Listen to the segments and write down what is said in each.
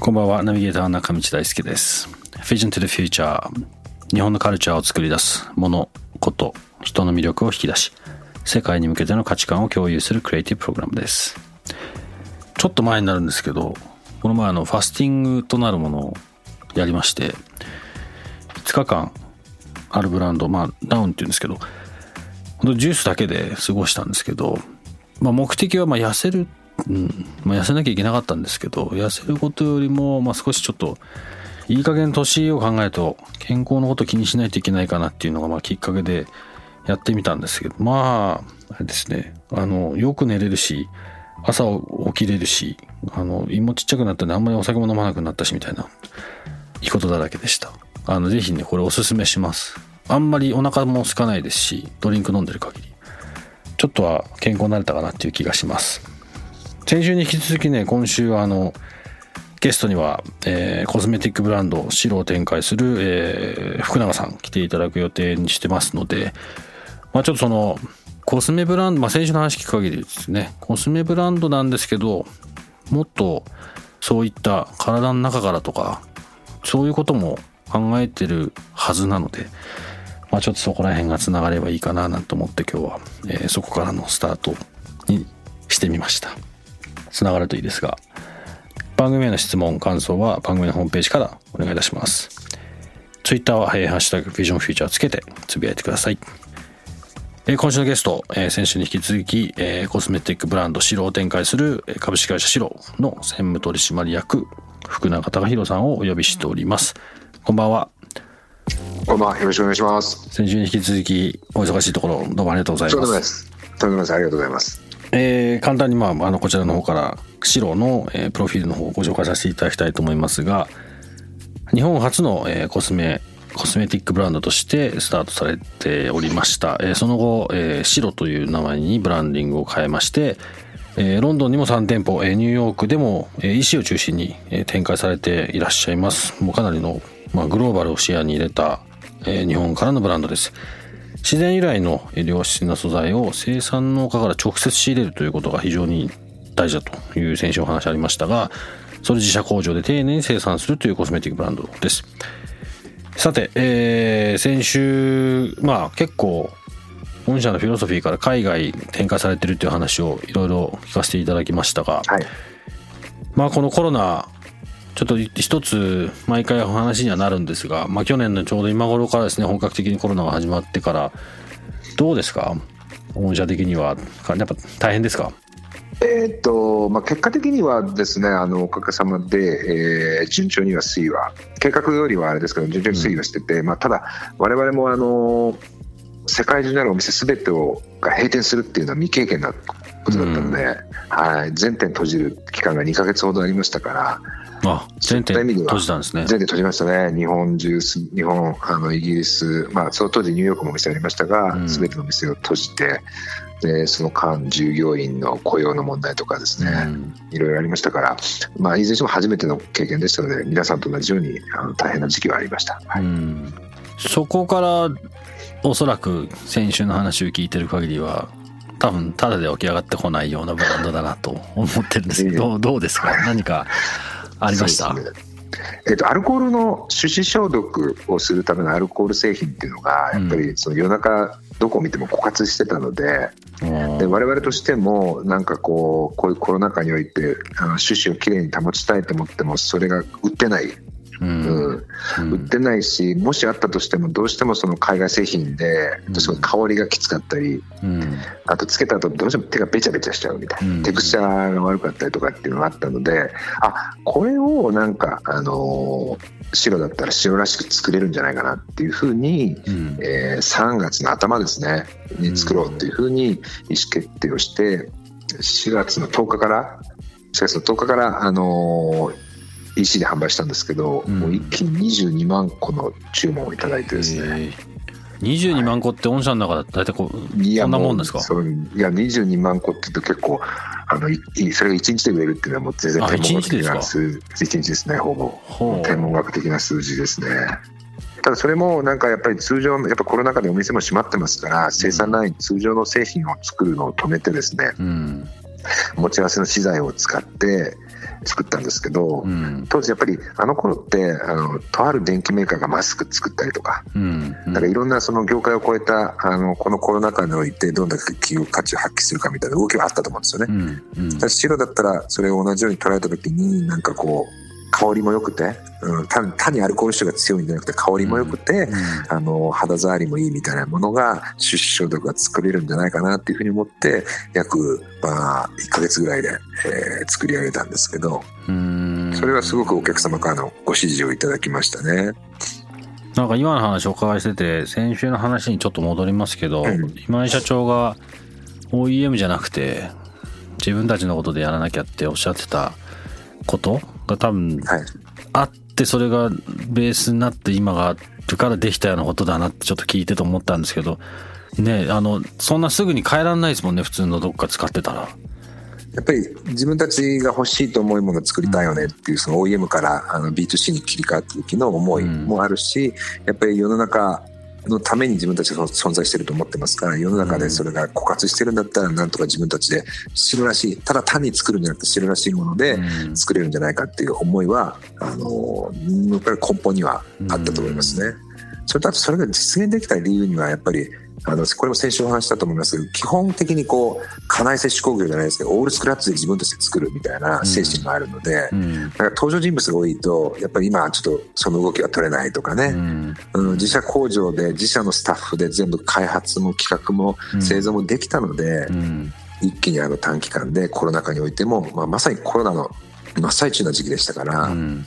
こんばんは、ナビゲーター中道大輔です。Vision to the Future 日本のカルチャーを作り出すもの、こと、人の魅力を引き出し、世界に向けての価値観を共有するクリエイティブプログラムです。ちょっと前になるんですけど、この前の、ファスティングとなるものをやりまして、5日間あるブランド、まあ、ダウンって言うんですけど、ジュースだけで過ごしたんですけど、まあ、目的はま痩せるうん。まあ、痩せなきゃいけなかったんですけど痩せることよりも、まあ、少しちょっといい加減年を考えると健康のこと気にしないといけないかなっていうのがまあきっかけでやってみたんですけどまああれですね。あのよく寝れるし朝起きれるしあの胃もちっちゃくなったんであんまりお酒も飲まなくなったしみたいないいことだらけでした。あのぜひねこれおすすめします。あんまりお腹も空かないですしドリンク飲んでる限り。ちょっとは健康になれたかなっていう気がします。先週に引き続きね今週はあのゲストには、えーコスメティックブランド白を展開する、えー福永さん来ていただく予定にしてますので、まあ、ちょっとそのコスメブランド、まあ、先週の話聞く限りですねコスメブランドなんですけどもっとそういった体の中からとかそういうことも考えてるはずなので、まあ、ちょっとそこら辺がつながればいいかななんて思って今日は、えーそこからのスタートにしてみました。つながるといいですが番組への質問感想は番組のホームページからお願いいたしますツイッターは、えーハッシュタグビジョンフューチャーつけてつぶやいてください、えー今週のゲスト、えー先週に引き続き、えーコスメティックブランドシロを展開するえー株式会社シロの専務取締役福永隆弘さんをお呼びしておりますこんばんはこんばんは、よろしくお願いします。先週に引き続きお忙しいところどうもありがとうございとんでもますないです。とんでもないです。ありがとうございます。えー簡単に、まあ、あのこちらの方から白の、えープロフィールの方をご紹介させていただきたいと思いますが日本初の、えーコスメコスメティックブランドとしてスタートされておりました、えーその後、えー白という名前にブランディングを変えまして、えーロンドンにも3店舗、えーニューヨークでも、えー EC を中心に、えー展開されていらっしゃいます。もうかなりの、まあ、グローバルを視野に入れた、えー日本からのブランドです。自然由来の良質な素材を生産農家から直接仕入れるということが非常に大事だという先週お話ありましたがそれ自社工場で丁寧に生産するというコスメティックブランドですさて、えー先週まあ結構御社のフィロソフィーから海外展開されてるという話をいろいろ聞かせていただきましたが、はい。まあこのコロナちょっと一つ毎回お話にはなるんですが、まあ去年のちょうど今頃からですね本格的にコロナが始まってからどうですか？御社的には。やっぱ大変ですか？えーっと、まあ、結果的にはですね、あの、おかげさまで、えー順調には推移は、計画よりはあれですけど、順調に推移はしてて、まあ、ただ、我々もあの、世界中にあるお店すべてをが閉店するっていうのは未経験なことだったので、はい、全店閉じる期間が2ヶ月ほどありましたから、あ全店閉じたんですね。全店閉じましたね、日本中す、日本、あのイギリス、まあ、その当時、ニューヨークもお店ありましたうん、がすべ、ての店を閉じて、でその間、従業員の雇用の問題とかですね、うん。いろいろありましたから、まあ、いずれにしても初めての経験でしたので、皆さんと同じようにあの大変な時期はありました。はい。うん。そこからおそらく先週の話を聞いてる限りは多分ただで起き上がってこないようなブランドだなと思ってるんですけどどうですか？何かありました？えっと、アルコールの手指消毒をするためのアルコール製品っていうのが、やっぱりその夜中、どこを見ても枯渇してたので、で我々としても、なんかこう、こういうコロナ禍において、あの種子をきれいに保ちたいと思っても、それが売ってない、ううん。ん。売ってないし、もしあったとしても、どうしてもその海外製品で、うん。その香りがきつかったり、うん。あとつけた後どうしても手がべちゃべちゃしちゃうみたいな、うん。テクスチャーが悪かったりとかっていうのがあったので、あこれをなんか、あのー白だったら白らしく作れるんじゃないかなっていうふうに、うん。えー3月の頭ですねに作ろうっていうふうに意思決定をして、4月の10日から4月の10日からあのー EC で販売したんですけど、うん。もう一気に22万個の注文をいただいてですね、えー。22万個って御社の中だと大体こういやそんなもんですか？そういや22万個って言うと結構あのそれが1日で売れるっていうのはもう全然あ天文学的な数1日ですねほぼ。天文学的な数字ですね。ただそれもなんかやっぱり通常やっぱコロナ禍でお店も閉まってますから生産ライン通常の製品を作るのを止めてですねうん。持ち合わせの資材を使って作ったんですけど、うん。当時やっぱりあの頃ってあのとある電機メーカーがマスク作ったりとかうん。だからいろんなその業界を超えたあのこのコロナ禍においてどんだけ企業価値を発揮するかみたいな動きはあったと思うんですよね。うん。うん。ただ白だったらそれを同じように捉えた時になんかこう香りも良くて、うん、単単にアルコール臭が強いんじゃなくて香りも良くて、あの肌触りもいいみたいなものが手指消毒が作れるんじゃないかなっていうふうに思って約、まあ、1ヶ月ぐらいで、えー作り上げたんですけどうん。それはすごくお客様からのご支持をいただきましたね。なんか今の話お伺いしてて先週の話にちょっと戻りますけど、うん。今井社長が OEM じゃなくて自分たちのことでやらなきゃっておっしゃってたことが多分はいあってそれがベースになって今があるからできたようなことだなってちょっと聞いてと思ったんですけどねあのそんなすぐに変えられないですもんね普通のどっか使ってたら。やっぱり自分たちが欲しいと思うものを作りたいよねっていうその OEM からあの B2C に切り替わった時の思いもあるし、やっぱり世の中のために自分たちが存在してると思ってますから世の中でそれが枯渇してるんだったらなんとか自分たちで白らしいただ単に作るんじゃなくて白らしいものでうん作れるんじゃないかっていう思いはあのやっぱり根本にはあったと思いますね。それとあとそれが実現できた理由にはやっぱりあのこれも先週お話ししたと思いますけど基本的にこう家内接種工業じゃないですけどオールスクラッチで自分たちで作るみたいな精神があるので、うん。か登場人物が多いとやっぱり今ちょっとその動きが取れないとかね、うん。うん、自社工場で自社のスタッフで全部開発も企画もうん。製造もできたので、うん。一気にあの短期間でコロナ禍においても、まあ、まさにコロナの真っ最中の時期でしたから、うん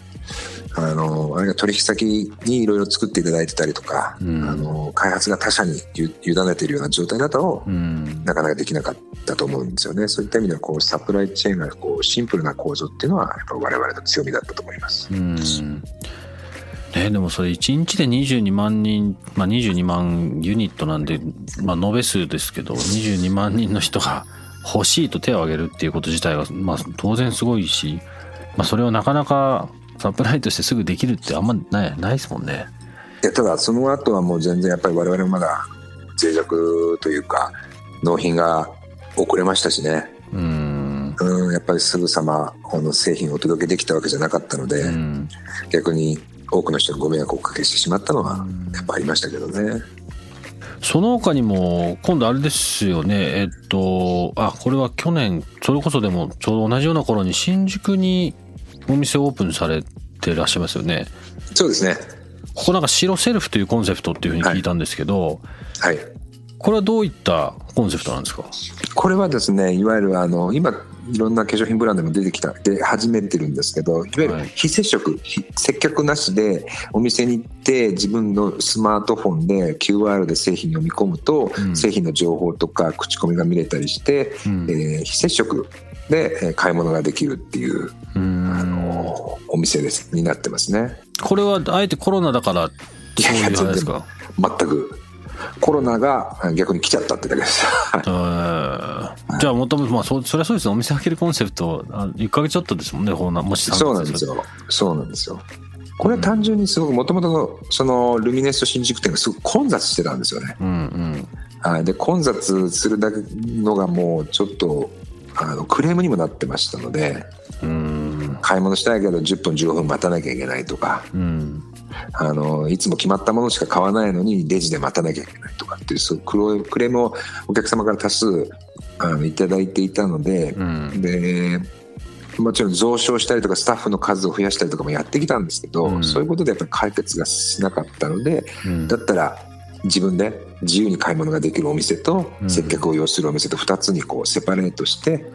あのあれが取引先にいろいろ作っていただいてたりとか、うんあの開発が他社にゆ委ねているような状態だと、うんなかなかできなかったと思うんですよね。そういった意味ではこうサプライチェーンがこうシンプルな構造っていうのはやっぱ我々の強みだったと思います。うんね、でもそれ1日で22万人、まあ、22万ユニットなんで、まあ、延べ数ですけど22万人の人が欲しいと手を挙げるっていうこと自体が、まあ、当然すごいし、まあ、それをなかなかサプライとしてすぐできるってあんまないないですもんね。いやただその後はもう全然やっぱり我々もまだ脆弱というか納品が遅れましたしね。うんうん、やっぱりすぐさまこの製品をお届けできたわけじゃなかったので、うん逆に多くの人にご迷惑をおかけしてしまったのはやっぱありましたけどね。その他にも今度あれですよねえっとあこれは去年それこそでもちょうど同じような頃に新宿にお店オープンされてらっしゃいますよね。そうですね。ここなんか白セルフというコンセプトっていうふうに聞いたんですけど、はい。これはどういったコンセプトなんですか？これはですね、いわゆるあの今いろんな化粧品ブランドも出てきたで始めてるんですけど、いわゆるはい非接触、非接客なしでお店に行って自分のスマートフォンで QR で製品を見込むと、うん製品の情報とか口コミが見れたりして、うんえー非接触でえー買い物ができるっていう、あのお店ですになってますね。これはあえてコロナだからそういうですか？全くコロナがあ逆に来ちゃったってだけです。えーじゃあもともとまあそそれはそうですねお店開けるコンセプトあ1ヶ月ちょっとですもんねこんなもしそうなんですよ。そうなんですよ。これは単純にすごくもともとのそのルミネスト新宿店がすごく混雑してたんですよね。うんうんはい、で混雑するだけのがもうちょっとあのクレームにもなってましたのでうん。買い物したいけど10分15分待たなきゃいけないとかうん。あのいつも決まったものしか買わないのにレジで待たなきゃいけないとかっていうそうクロクレームをお客様から多数あのいただいていたので、うん。でもちろん増床したりとかスタッフの数を増やしたりとかもやってきたんですけど、うん。そういうことでやっぱり解決がしなかったので、うん。だったら自分で自由に買い物ができるお店とうん。接客を要するお店と2つにこうセパレートして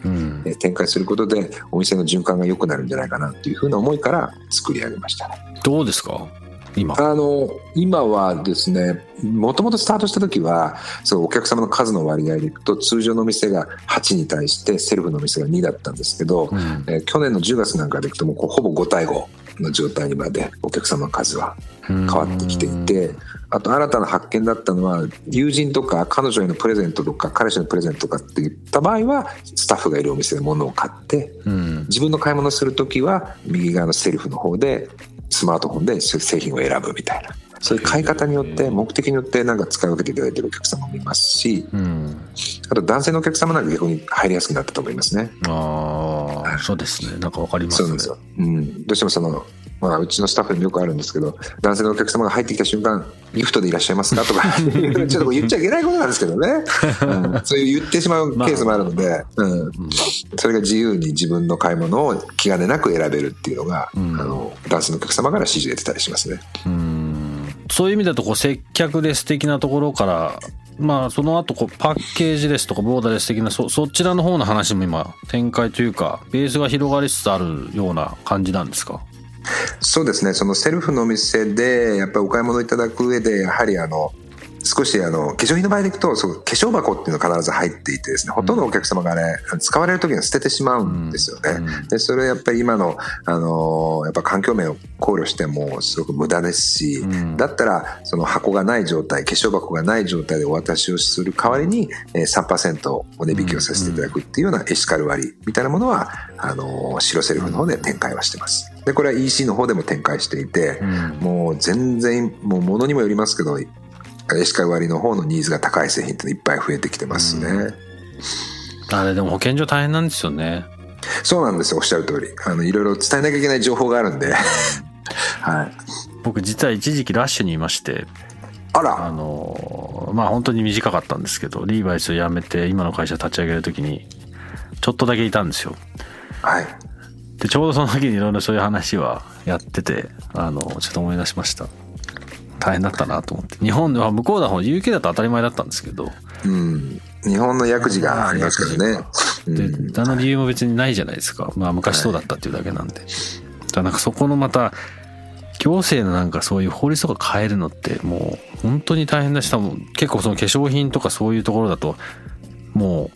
展開することでお店の循環が良くなるんじゃないかなっていうふうな思いから作り上げました。どうですか？今。あの今はですねもともとスタートした時はそうお客様の数の割合でいくと通常のお店が8に対してセルフのお店が2だったんですけど、うん。えー去年の10月なんかでいくともうほぼ5対5の状態にまでお客様の数は変わってきていてあと新たな発見だったのは友人とか彼女へのプレゼントとか彼氏へのプレゼントとかっていった場合はスタッフがいるお店で物を買ってうん。自分の買い物をする時は右側のセルフの方でスマートフォンで製品を選ぶみたいなそういう買い方によって目的によってなんか使い分けていただいてるお客様もいますしうん。あと男性のお客様なんか逆に入りやすくなったと思いますね。ああ、そうですね。なんかわかりますね。そうですよ、うん、どうしてもその、まあ、うちのスタッフにもよくあるんですけど男性のお客様が入ってきた瞬間ギフトでいらっしゃいますかとか ちょっと言っちゃいけないことなんですけどね、うんそういう言ってしまうケースもあるので、うん、それが自由に自分の買い物を気兼ねなく選べるっていうのが、んあの男性のお客様から指示が出たりしますね。うんそういう意味だとこう接客で素敵なところからまあその後こうパッケージですとかボーダーレス的なそそちらの方の話も今展開というかベースが広がりつつあるような感じなんですか？そうですね。そのセルフのお店でやっぱりお買い物いただく上でやはりあの少しあの化粧品の場合でいくとそう化粧箱っていうのが必ず入っていてですねほとんどのお客様がね使われる時には捨ててしまうんですよね、うん。でそれはやっぱり今の、あのやっぱ環境面を考慮してもすごく無駄ですし、うん。だったらその箱がない状態化粧箱がない状態でお渡しをする代わりに、えー、3%お値引きをさせていただくっていうようなエシカル割みたいなものはあの白セルフの方で展開はしてます。でこれは EC の方でも展開していて、ん。もう全然もう物にもよりますけどエシカル割の方のニーズが高い製品っていっぱい増えてきてますね、あれでも保健所大変なんですよね。そうなんですよおっしゃる通り。あのいろいろ伝えなきゃいけない情報があるんで。はい。僕実は一時期ラッシュにいまして。あら。あのまあ本当に短かったんですけどリーバイスを辞めて今の会社立ち上げる時にちょっとだけいたんですよ。はい。でちょうどその時にいろいろそういう話はやっててあのちょっと思い出しました大変だったなと思って。日本では向こうだ方 UK だと当たり前だったんですけど。うん。日本の薬事がありますからね。でうん。何の理由も別にないじゃないですか。まあ昔そうだったっていうだけなんで、だからなんかそこのまた行政のなんかそういう法律とか変えるのってもう本当に大変だし多分結構その化粧品とかそういうところだとも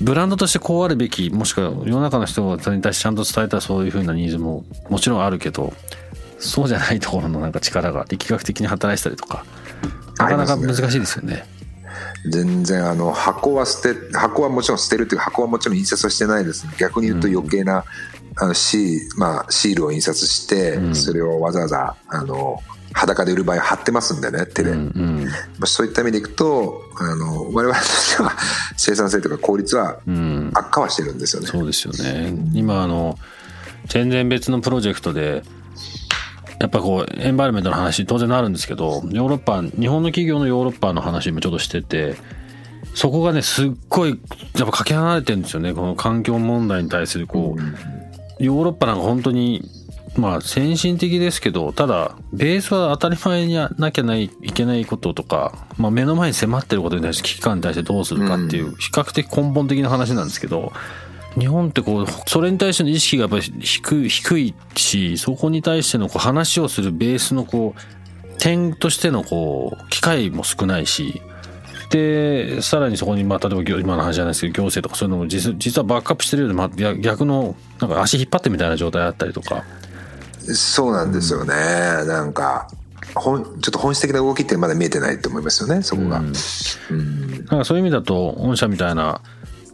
うブランドとしてこうあるべきもしくは世の中の人に対してちゃんと伝えたそういうふうなニーズももちろんあるけどそうじゃないところのなんか力が力学的に働いてたりとかなかなか難しいですよね。全然あの箱は捨て箱はもちろん捨てるっていうか箱はもちろん印刷はしてないです逆に言うと余計な、あのシー,、まあ、シールを印刷して、うん。それをわざわざあの裸で売る場合は貼ってますんでね手で、うんうん。まあ、そういった意味でいくとあの我々としては生産性とか効率はうん。悪化はしてるんですよね。そうですよね。今あの全然別のプロジェクトでやっぱこうエンバイロメントの話当然なるんですけどヨーロッパ日本の企業のヨーロッパの話もちょっとしててそこがねすっごいやっぱかけ離れてるんですよね。この環境問題に対するこうヨーロッパなんか本当にまあ先進的ですけどただベースは当たり前になきゃないいけないこととか、まあ、目の前に迫ってることに対して危機感に対してどうするかっていう比較的根本的な話なんですけど日本ってこうそれに対しての意識がやっぱり低い低いしそこに対してのこう話をするベースのこう点としてのこう機会も少ないしでさらにそこにまあ例えば行今の話じゃないですけど行政とかそういうのも実実はバックアップしてるようで、まあ、逆逆のなんか足引っ張ってみたいな状態だったりとか。そうなんですよね、なんか本ちょっと本質的な動きってまだ見えてないと思いますよねそこが。うんなんかそういう意味だと御社みたいな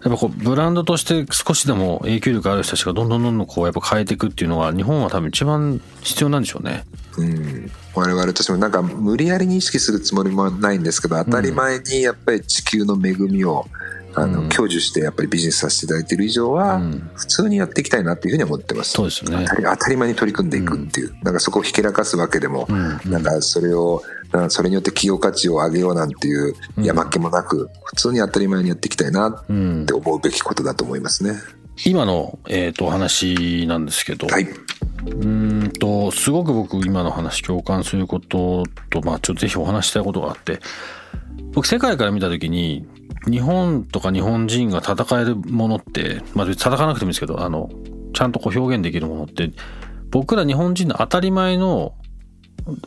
やっぱこうブランドとして少しでも影響力ある人たちがどんどんどんどんこうやっぱ変えていくっていうのは日本は多分一番必要なんでしょうね。うん、我々としてもなんか無理やりに意識するつもりもないんですけど当たり前にやっぱり地球の恵みを、あのうん。享受してやっぱりビジネスさせていただいている以上は、うん。普通にやっていきたいなっていうふうに思ってます。そうですよね。当たり当たり前に取り組んでいくっていう、なんかそこをひけらかすわけでも、うん。なんかそれをなそれによって企業価値を上げようなんていう山っ気もなく、普通に当たり前にやっていきたいなっうん。て思うべきことだと思いますね。今の、えー、とお話なんですけど、はい、うーんとすごく僕今の話共感することと、まあ、ちょっとぜひお話ししたいことがあって僕世界から見た時に日本とか日本人が戦えるものって、まあ、戦わなくてもいいですけどあのちゃんとこう表現できるものって僕ら日本人の当たり前の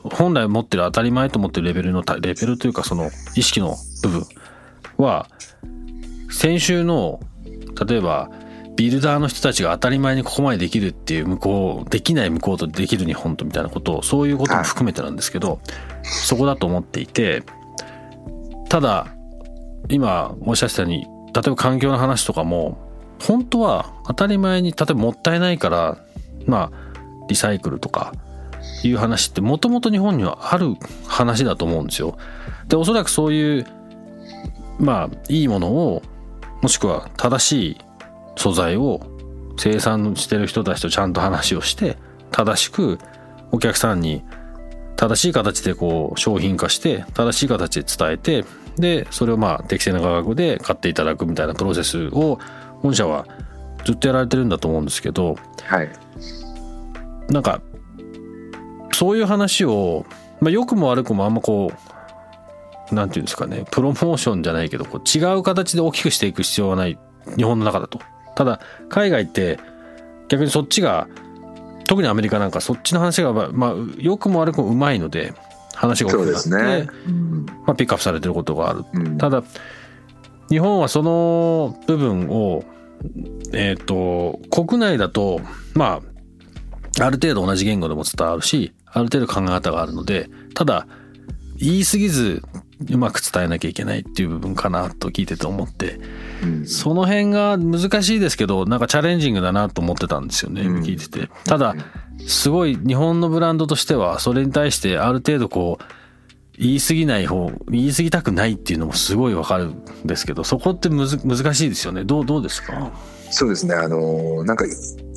本来持ってる当たり前と思ってるレベルのレベルというかその意識の部分は先週の例えばビルダーの人たちが当たり前にここまでできるっていう向こうできない向こうとできる日本とみたいなことをそういうことも含めてなんですけど、そこだと思っていてただ今おっしゃってたように例えば環境の話とかも本当は当たり前に例えばもったいないからまあリサイクルとかいう話ってもともと日本にはある話だと思うんですよ。でおそらくそういうまあいいものをもしくは正しい素材を生産してる人たちとちゃんと話をして正しくお客さんに正しい形でこう商品化して正しい形で伝えてでそれをまあ適正な価格で買っていただくみたいなプロセスを本社はずっとやられてるんだと思うんですけど、はい、なんかそういう話を、まあ、良くも悪くもあんまこうなんていうんですかねプロモーションじゃないけどこう違う形で大きくしていく必要はない日本の中だと。ただ海外って逆にそっちが特にアメリカなんかそっちの話がまあ良くも悪くもうまいので話が大きくなって、ね。うん、まあ、ピックアップされてることがある、うん、ただ日本はその部分をえっ、ー、と国内だとまあある程度同じ言語でも伝わるしある程度考え方があるのでただ言い過ぎずうまく伝えなきゃいけないっていう部分かなと聞いてて思って、うん、その辺が難しいですけどなんかチャレンジングだなと思ってたんですよね、うん、聞いてて。ただすごい日本のブランドとしてはそれに対してある程度こう言い過ぎない方言い過ぎたくないっていうのもすごいわかるんですけどそこってむず難しいですよね。どうどうですか？そうですね。あのなんか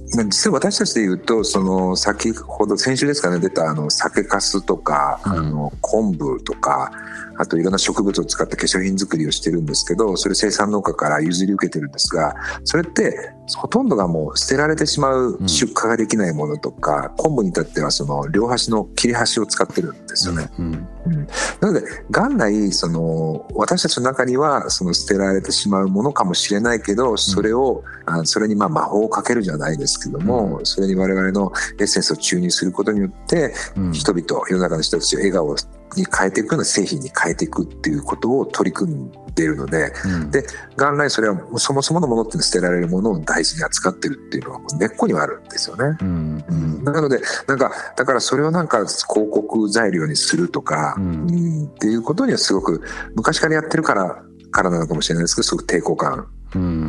実は私たちで言うとその先ほど先週ですかね出たあの酒粕とか、うん、あの昆布とかあといろんな植物を使った化粧品作りをしてるんですけどそれ生産農家から譲り受けてるんですがそれってほとんどがもう捨てられてしまう出荷ができないものとか、うん、昆布に至ってはその両端の切れ端を使ってるんですよね。うん、うん、なので元来その私たちの中にはその捨てられてしまうものかもしれないけどそれを、うん、それにまあ魔法をかけるじゃないですけども、それに我々のエッセンスを注入することによって人々世の中の人たちを笑顔に変えていくような製品に変えていくっていうことを取り組んでいるので、うん、で元来それはそもそものものって捨てられるものを大事に扱ってるっていうのは根っこにはあるんですよね。うん。うん、なのでなんかだからそれをなんか広告材料にするとか、うん。っていうことにはすごく昔からやってるからからなのかもしれないですけどすごく抵抗感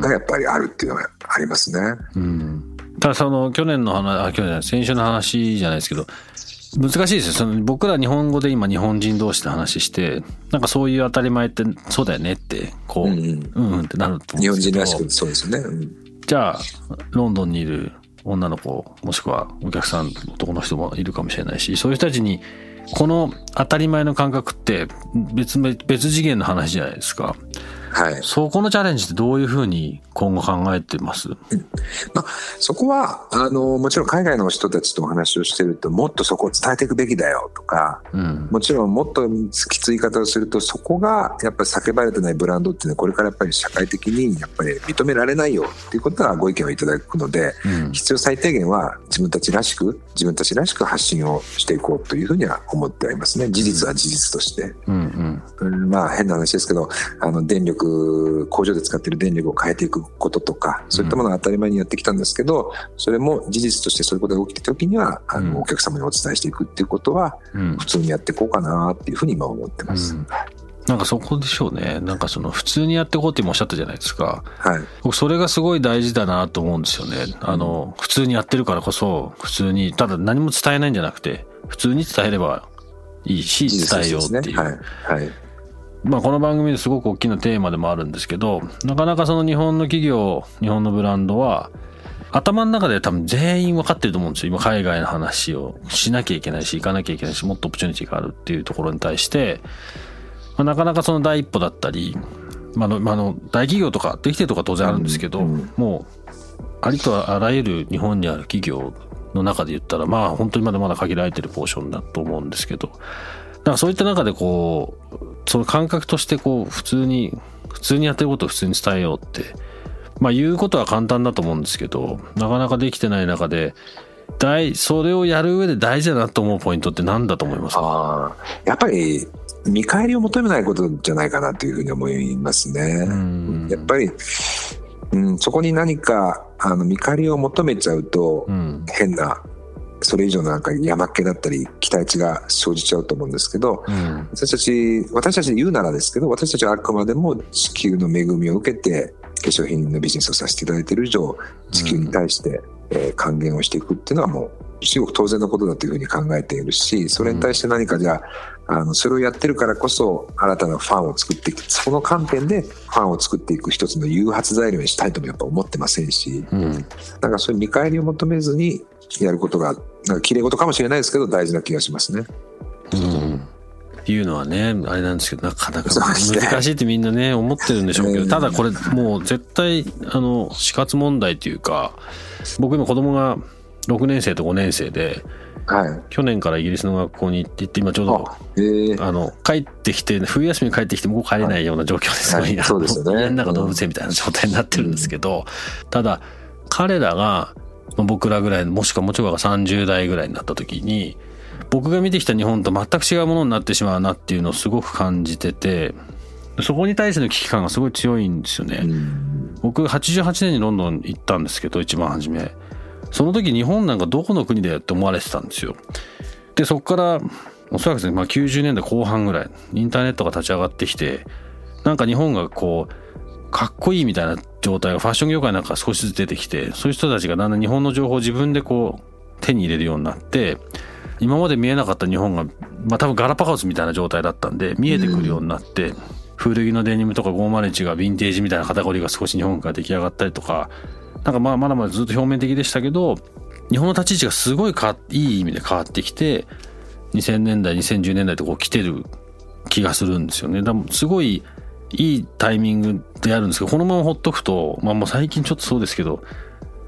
がやっぱりあるっていうのはありますね。うん。ただその去年の話あ去年先週の話じゃないですけど難しいですよ。その僕ら日本語で今日本人同士で話してなんかそういう当たり前ってそうだよねってこう、うん、うん、うんってなると思うん日本人らしくそうですよね、うん、じゃあロンドンにいる女の子もしくはお客さん男の人もいるかもしれないしそういう人たちにこの当たり前の感覚って別別次元の話じゃないですか。はい、そこのチャレンジってどういうふうに今後考えてます、うん、まあ、そこはあのもちろん海外の人たちとお話をしてるともっとそこを伝えていくべきだよとか、うん、もちろんもっときつい言い方をするとそこがやっぱり叫ばれてないブランドっていうのはこれからやっぱり社会的にやっぱり認められないよっていうことはご意見をいただくので、うん、必要最低限は自分たちらしく自分たちらしく発信をしていこうというふうには思ってありますね。事実は事実として、うん。うん、まあ変な話ですけどあの電力工場で使っている電力を変えていくこととかそういったものが当たり前にやってきたんですけど、それも事実としてそういうことが起きた時にはあの、お客様にお伝えしていくっていうことは、普通にやっていこうかなっていうふうに今思ってます。なんかそこでしょうね。なんかその普通にやっていこうって今おっしゃったじゃないですか。はい。僕それがすごい大事だなと思うんですよね。あの、普通にやってるからこそ、普通に、ただ何も伝えないんじゃなくて、普通に伝えればいいし、伝えようっていう。ね、はい。はいまあ、この番組ですごく大きなテーマでもあるんですけどなかなかその日本の企業日本のブランドは頭の中で多分全員分かってると思うんですよ。今海外の話をしなきゃいけないし行かなきゃいけないしもっとオプチュニティがあるっていうところに対して、まあ、なかなかその第一歩だったり、まあのまあ、の大企業とかできてるとか当然あるんですけど、もうありとあらゆる日本にある企業の中で言ったらまあ本当にまだまだ限られてるポーションだと思うんですけどだからそういった中でこう、その感覚としてこう、普通に、普通にやってることを普通に伝えようって、まあ言うことは簡単だと思うんですけど、なかなかできてない中で、大それをやる上で大事だなと思うポイントって何だと思いますか？あやっぱり見返りを求めないことじゃないかなというふうに思いますね。やっぱり、うん、そこに何かあの見返りを求めちゃうと、変なそれ以上のなんか山っ気だったり期待値が生じちゃうと思うんですけど、うん、私たち私たちで言うならですけど私たちはあくまでも地球の恵みを受けて化粧品のビジネスをさせていただいている以上地球に対して、うん、えー、還元をしていくっていうのはもうすごく当然のことだというふうに考えているしそれに対して何かじゃああのそれをやってるからこそ新たなファンを作っていく。その観点でファンを作っていく一つの誘発材料にしたいともやっぱ思ってませんし、うん、なんかそういう見返りを求めずにやることが綺麗事かもしれないですけど大事な気がしますね。うん。いうのはね、あれなんですけど、なかなか難しいってみんなね、思ってるんでしょうけど、ただこれもう絶対、あの、死活問題というか、僕今子供が6年生と5年生で、はい、去年からイギリスの学校に行って今ちょうどあ、え。ー、あの帰ってきて冬休みに帰ってきてもう帰れないような状況ですごい、はい、そうですよね。家の中動物園みたいな状態になってるんですけど、うん、ただ彼らが僕らぐらいもしくはもちろんが30代ぐらいになった時に僕が見てきた日本と全く違うものになってしまうなっていうのをすごく感じててそこに対しての危機感がすごい強いんですよね。僕88年にロンドン行ったんですけど一番初めその時日本なんかどこの国だよって思われてたんですよ。でそこからおそらくですね、まあ、90年代後半ぐらいインターネットが立ち上がってきてなんか日本がこうかっこいいみたいな状態がファッション業界なんか少しずつ出てきてそういう人たちがだんだん日本の情報を自分でこう手に入れるようになって今まで見えなかった日本が、まあ、多分ガラパゴスみたいな状態だったんで見えてくるようになって、古着のデニムとか501がヴィンテージみたいなカテゴリが少し日本から出来上がったりとかなんかまあまだまだずっと表面的でしたけど日本の立ち位置がすごいかいい意味で変わってきて2000年代2010年代とこう来てる気がするんですよね。だすごいいいタイミングでやるんですけど、このままほっとくと、まあもう最近ちょっとそうですけど、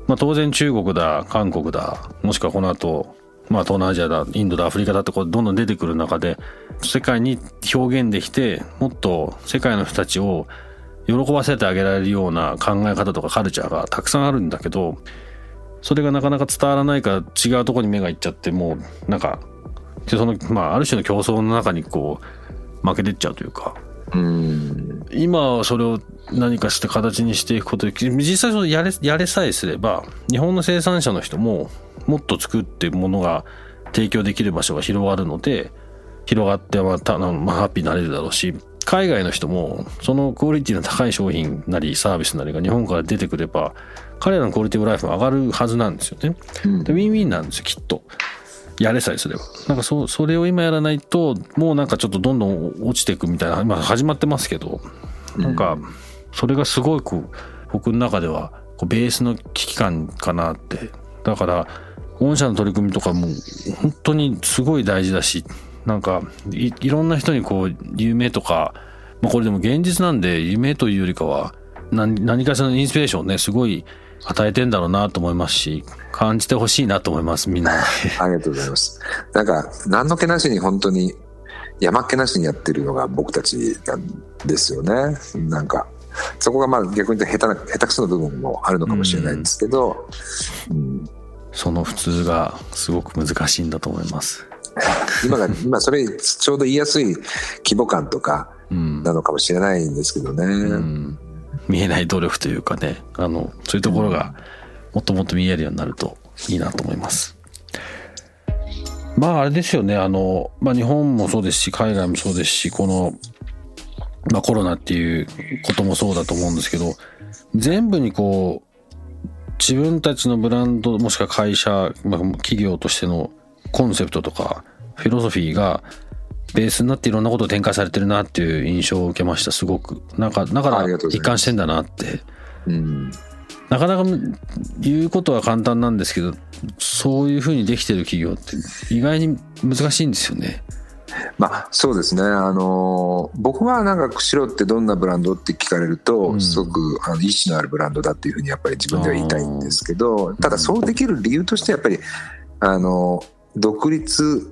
まあ当然中国だ、韓国だ、もしくはこの後、まあ東南アジアだ、インドだ、アフリカだってこうどんどん出てくる中で、世界に表現できて、もっと世界の人たちを喜ばせてあげられるような考え方とかカルチャーがたくさんあるんだけど、それがなかなか伝わらないから違うとこに目がいっちゃって、もうなんか、その、まあある種の競争の中にこう、負けてっちゃうというか、今それを何かして形にしていくことで実際そのやれやれさえすれば日本の生産者の人ももっと作ってものが提供できる場所が広がるので広がってまた、まあ、ハッピーになれるだろうし海外の人もそのクオリティの高い商品なりサービスなりが日本から出てくれば彼らのクオリティオブライフも上がるはずなんですよね。でウィンウィンなんですよきっと。やれさえすれば。なんかそ、それを今やらないと、もうなんかちょっとどんどん落ちていくみたいな、まあ始まってますけど、なんか、それがすごく僕の中では、ベースの危機感かなって。だから、御社の取り組みとかも本当にすごい大事だし、なんかい、いろんな人にこう、夢とか、まあこれでも現実なんで、夢というよりかは、何何かしらのインスピレーションね、すごい与えてんだろうなと思いますし、感じてほしいなと思います、みんな。ありがとうございます。なんか、何の気なしに本当に、山っ気なしにやってるのが僕たちなんですよね。なんか、そこがまあ逆に言うと下手な、下手くそな部分もあるのかもしれないんですけど、うん、その普通がすごく難しいんだと思います。今が、今それちょうど言いやすい規模感とかなのかもしれないんですけどね。うん見えない努力というかね、あの、そういうところがもっともっと見えるようになるといいなと思います。まああれですよね、あの、まあ日本もそうですし、海外もそうですし、この、まあコロナっていうこともそうだと思うんですけど、全部にこう、自分たちのブランドもしくは会社、まあ、企業としてのコンセプトとかフィロソフィーがベースになっていろんなことを展開されてるなっていう印象を受けました。すごく。なんかだから一貫してんだなって。うんなかなか言うことは簡単なんですけどそういうふうにできてる企業って意外に難しいんですよね。まあ、そうですね、あの僕はなんか釧路ってどんなブランドって聞かれると、うん、すごくあの意志のあるブランドだっていうふうにやっぱり自分では言いたいんですけどただそうできる理由としてやっぱりあの独立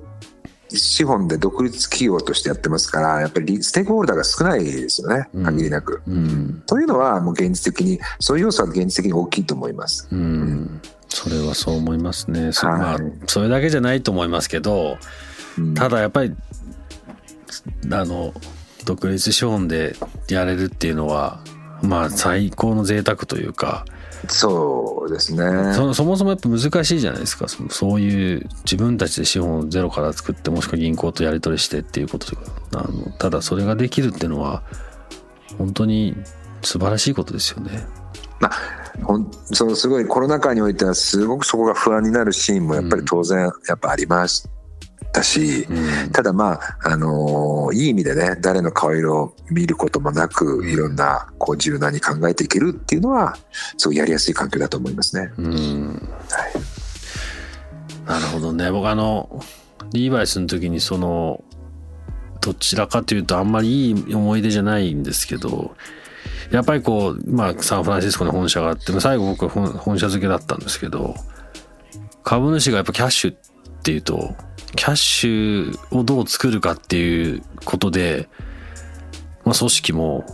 資本で独立企業としてやってますから、やっぱりステークホルダーが少ないですよね、限りなく。うん、というのは、もう現実的に、そういう要素は現実的に大きいと思います。うん、それはそう思いますね。そ,、はいまあ、それだけじゃないと思いますけど、うんただやっぱり、あの、独立資本でやれるっていうのは、まあ最高の贅沢というか、そうですね。そそもそもやっぱ難しいじゃないですかそのそういう自分たちで資本をゼロから作ってもしくは銀行とやり取りしてっていうこととかあのただそれができるっていうのは本当に素晴らしいことですよね。まあ、ほんそのすごいコロナ禍においてはすごくそこが不安になるシーンもやっぱり当然やっぱありましたし、うん。ただまあ、あのーいい意味でね誰の顔色を見ることもなくいろんなこう柔軟に考えていけるっていうのはすごいやりやすい環境だと思いますね。うん。なるほどね。僕あのリーバイスの時にそのどちらかというとあんまりいい思い出じゃないんですけどやっぱりこう、まあ、サンフランシスコに本社があって最後僕は本本社付けだったんですけど株主がやっぱキャッシュっていうとキャッシュをどう作るかっていうことで、まあ、組織も、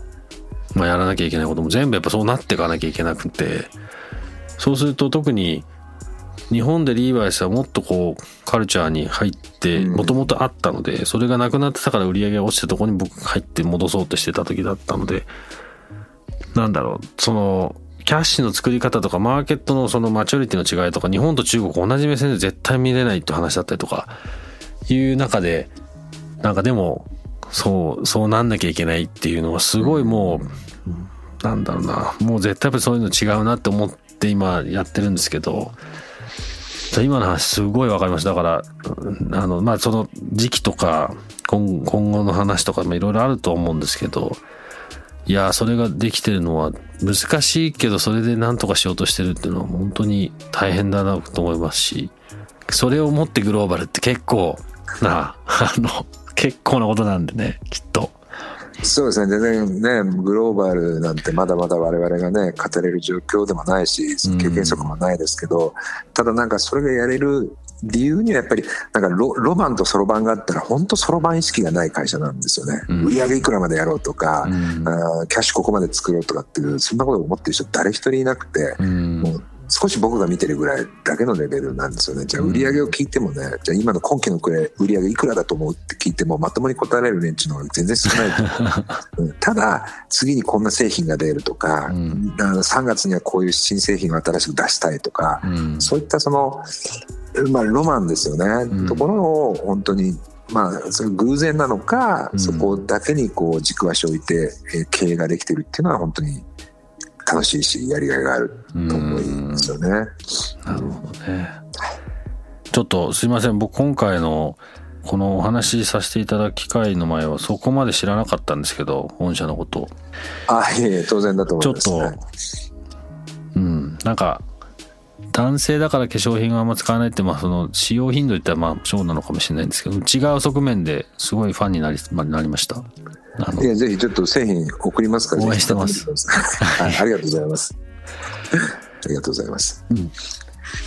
まあ、やらなきゃいけないことも全部やっぱそうなっていかなきゃいけなくてそうすると特に日本でリーバイスはもっとこうカルチャーに入ってうん。もともとあったのでそれがなくなってたから売り上げが落ちたところに僕が入って戻そうとしてた時だったのでなんだろうそのキャッシュの作り方とかマーケットのそのマチョリティの違いとか日本と中国同じ目線で絶対見れないって話だったりとかいう中でなんかでもそうそうなんなきゃいけないっていうのはすごいもうなんだろうな。もう絶対やっぱりそういうの違うなって思って今やってるんですけど今の話すごいわかりました。だからあのまあその時期とか今今後の話とかもいろいろあると思うんですけどいやそれができてるのは難しいけどそれで何とかしようとしてるっていうのは本当に大変だなと思いますしそれを持ってグローバルって結構なあの結構なことなんでねきっと。そうですね全然ねグローバルなんてまだまだ我々がね語れる状況でもないし経験則もないですけど、ただなんかそれがやれる理由にはやっぱりなんかロロマンとそろばんがあったら本当そろばん意識がない会社なんですよね、うん。売り上げいくらまでやろうとか、うん。あーキャッシュここまで作ろうとかっていうそんなことを思ってる人誰一人いなくて、うん。もう少し僕が見てるぐらいだけのレベルなんですよね。じゃあ売り上げを聞いてもね、じゃあ今の今期のくらい売り上げいくらだと思うって聞いてもまともに答えられる連中の方が全然少ないと思う うん。ただ次にこんな製品が出るとか、うん。あの3月にはこういう新製品を新しく出したいとか、うん。そういったその、まあ、ロマンですよね、ん。ところを本当にまあ、それ偶然なのか、うん。そこだけにこう軸足を置いて、えー経営ができてるっていうのは本当に楽しいしやりがいがあると思うんですよね。なるほどね。ちょっとすいません。僕今回のこのお話しさせていただく機会の前はそこまで知らなかったんですけど本社のこと。あいえいえ当然だと思います。ちょっとはい。うん。なんか男性だから化粧品をあんま使わないってまあその使用頻度で言ったらまあそうなのかもしれないんですけど違う側面ですごいファンになり,、まあ、なりました。あのいやぜひちょっと製品送りますから応援してます。はい、ありがとうございます。ありがとうございます。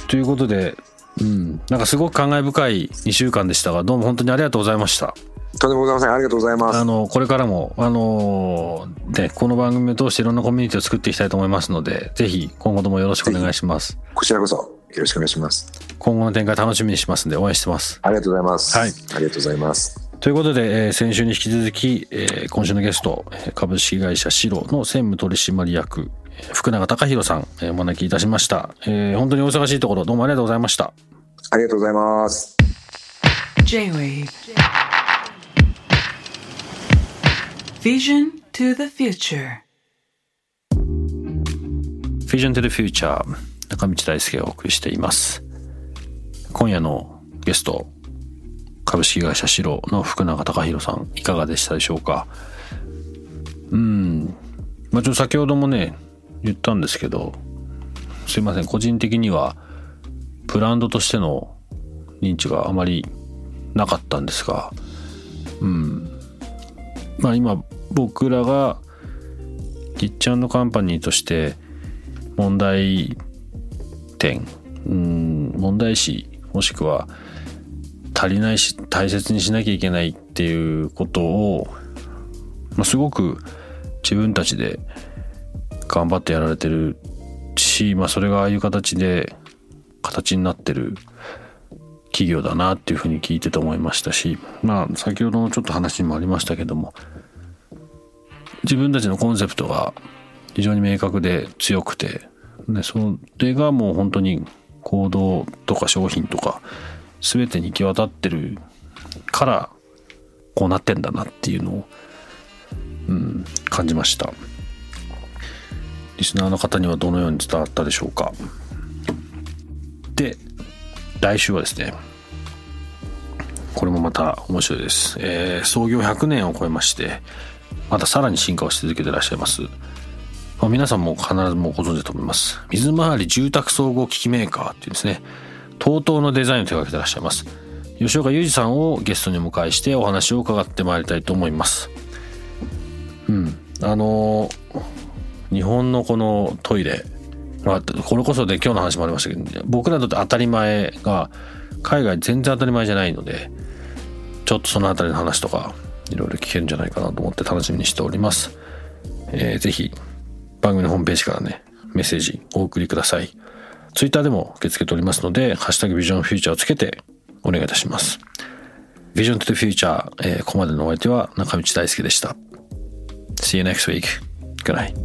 ということでうん。なんかすごく感慨深い2週間でしたがどうも本当にありがとうございましたとんでもございません。ありがとうございます。あの、これからも、あのーね、この番組を通していろんなコミュニティを作っていきたいと思いますので、ぜひ今後ともよろしくお願いします。こちらこそよろしくお願いします。今後の展開楽しみにしますんで応援してます。ありがとうございます。はいありがとうございます。ということで、えー先週に引き続き、えー今週のゲスト、えー株式会社シロの専務取締役、えー福永隆弘さん、えーお招きいたしました。えー本当にお忙しいところ、どうもありがとうございました。ありがとうございます。J-Wave Vision to the future. フィジョン to the Future. 中道大輔がお送りしています。今夜のゲスト株式会社シロの福永隆弘さんいかがでしたでしょうか？うん。まあちょっと先ほどもね言ったんですけどすいません。個人的にはブランドとしての認知があまりなかったんですがうん。まあ今僕らがキッチンカンパニーとして問題点うん問題視もしくは足りないし大切にしなきゃいけないっていうことを、まあ、すごく自分たちで頑張ってやられてるし、まあ、それがああいう形で形になってる企業だなっていうふうに聞いてて思いましたしまあ先ほどのちょっと話にもありましたけども自分たちのコンセプトが非常に明確で強くて、ね、それがもう本当に行動とか商品とか全てに行き渡ってるからこうなってんだなっていうのを、うん、感じました。リスナーの方にはどのように伝わったでしょうか。で来週はですねこれもまた面白いです、えー、創業100年を超えましてまたさらに進化をし続けていらっしゃいます、まあ、皆さんも必ずもうご存知だと思います。水回り住宅総合機器メーカーっていうですね。TOTO のデザインを手掛けてらっしゃいます。吉岡裕二さんをゲストにお迎えしてお話を伺ってまいりたいと思います。うん。あの日本のこのトイレ。まあ、これこそで今日の話もありましたけど、僕らにとって当たり前が海外全然当たり前じゃないのでちょっとその辺りの話とかいろいろ聞けるんじゃないかなと思って楽しみにしております。えー、ぜひ番組のホームページからねメッセージお送りください。ツイッターでも受け付けておりますので、ハッシュタグビジョンフューチャーをつけてお願いいたします。ビジョントゥフューチャー、えー、ここまでのお相手は中道大輔でした。See you next week. Good night.